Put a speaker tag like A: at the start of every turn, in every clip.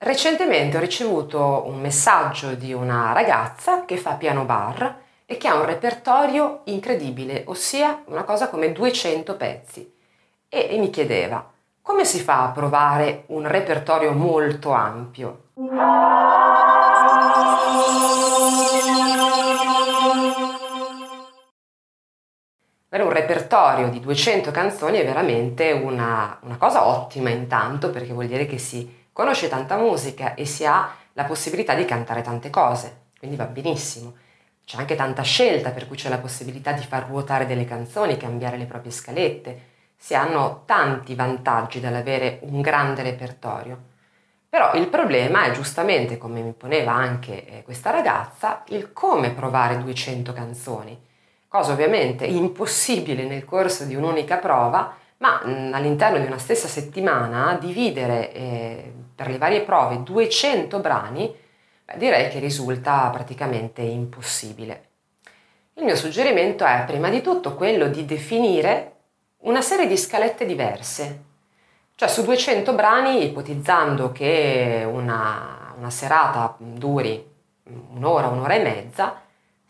A: Recentemente ho ricevuto un messaggio di una ragazza che fa piano bar e che ha un repertorio incredibile, ossia una cosa come 200 pezzi. E, e mi chiedeva, come si fa a provare un repertorio molto ampio? Avere un repertorio di 200 canzoni è veramente una, una cosa ottima intanto perché vuol dire che si conosce tanta musica e si ha la possibilità di cantare tante cose, quindi va benissimo. C'è anche tanta scelta per cui c'è la possibilità di far ruotare delle canzoni, cambiare le proprie scalette. Si hanno tanti vantaggi dall'avere un grande repertorio. Però il problema è giustamente, come mi poneva anche eh, questa ragazza, il come provare 200 canzoni. Cosa ovviamente impossibile nel corso di un'unica prova, ma all'interno di una stessa settimana dividere eh, per le varie prove 200 brani, beh, direi che risulta praticamente impossibile. Il mio suggerimento è prima di tutto quello di definire una serie di scalette diverse, cioè su 200 brani, ipotizzando che una, una serata duri un'ora, un'ora e mezza,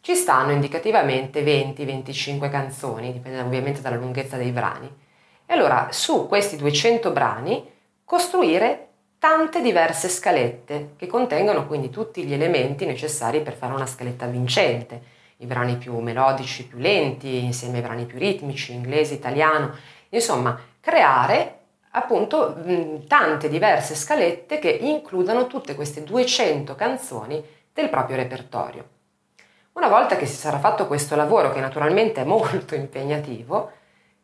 A: ci stanno indicativamente 20-25 canzoni, dipende ovviamente dalla lunghezza dei brani. E allora su questi 200 brani costruire tante diverse scalette che contengono quindi tutti gli elementi necessari per fare una scaletta vincente, i brani più melodici, più lenti, insieme ai brani più ritmici, inglese, italiano, insomma, creare appunto tante diverse scalette che includano tutte queste 200 canzoni del proprio repertorio. Una volta che si sarà fatto questo lavoro, che naturalmente è molto impegnativo,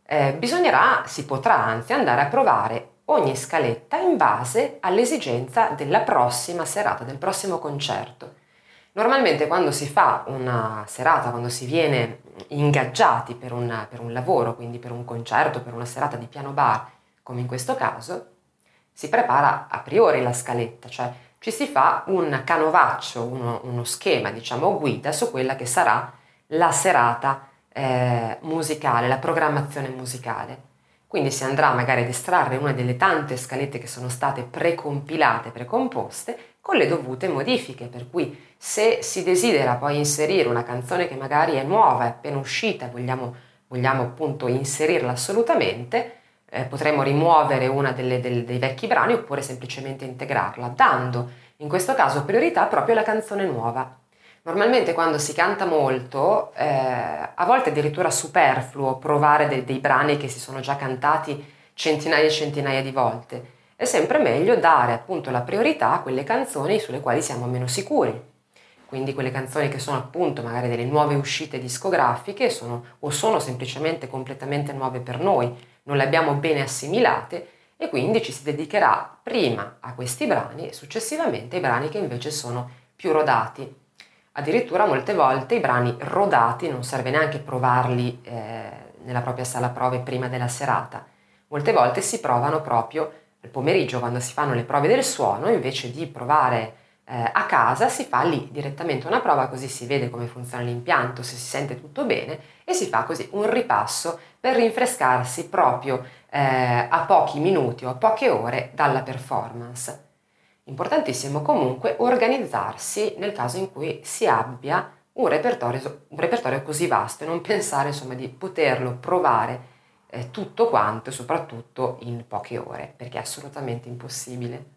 A: eh, bisognerà, si potrà anzi andare a provare ogni scaletta in base all'esigenza della prossima serata, del prossimo concerto. Normalmente quando si fa una serata, quando si viene ingaggiati per, una, per un lavoro, quindi per un concerto, per una serata di piano bar, come in questo caso, si prepara a priori la scaletta, cioè ci si fa un canovaccio, uno, uno schema, diciamo, guida su quella che sarà la serata eh, musicale, la programmazione musicale. Quindi si andrà magari ad estrarre una delle tante scalette che sono state precompilate, precomposte, con le dovute modifiche, per cui se si desidera poi inserire una canzone che magari è nuova, è appena uscita, vogliamo, vogliamo appunto inserirla assolutamente, eh, potremmo rimuovere del, dei vecchi brani oppure semplicemente integrarla, dando in questo caso priorità proprio alla canzone nuova. Normalmente quando si canta molto, eh, a volte è addirittura superfluo provare dei, dei brani che si sono già cantati centinaia e centinaia di volte. È sempre meglio dare appunto la priorità a quelle canzoni sulle quali siamo meno sicuri. Quindi quelle canzoni che sono appunto magari delle nuove uscite discografiche sono, o sono semplicemente completamente nuove per noi, non le abbiamo bene assimilate e quindi ci si dedicherà prima a questi brani e successivamente ai brani che invece sono più rodati Addirittura molte volte i brani rodati non serve neanche provarli eh, nella propria sala prove prima della serata. Molte volte si provano proprio al pomeriggio quando si fanno le prove del suono, invece di provare eh, a casa si fa lì direttamente una prova così si vede come funziona l'impianto, se si sente tutto bene e si fa così un ripasso per rinfrescarsi proprio eh, a pochi minuti o a poche ore dalla performance. Importantissimo comunque organizzarsi nel caso in cui si abbia un repertorio, un repertorio così vasto e non pensare insomma di poterlo provare eh, tutto quanto e soprattutto in poche ore, perché è assolutamente impossibile.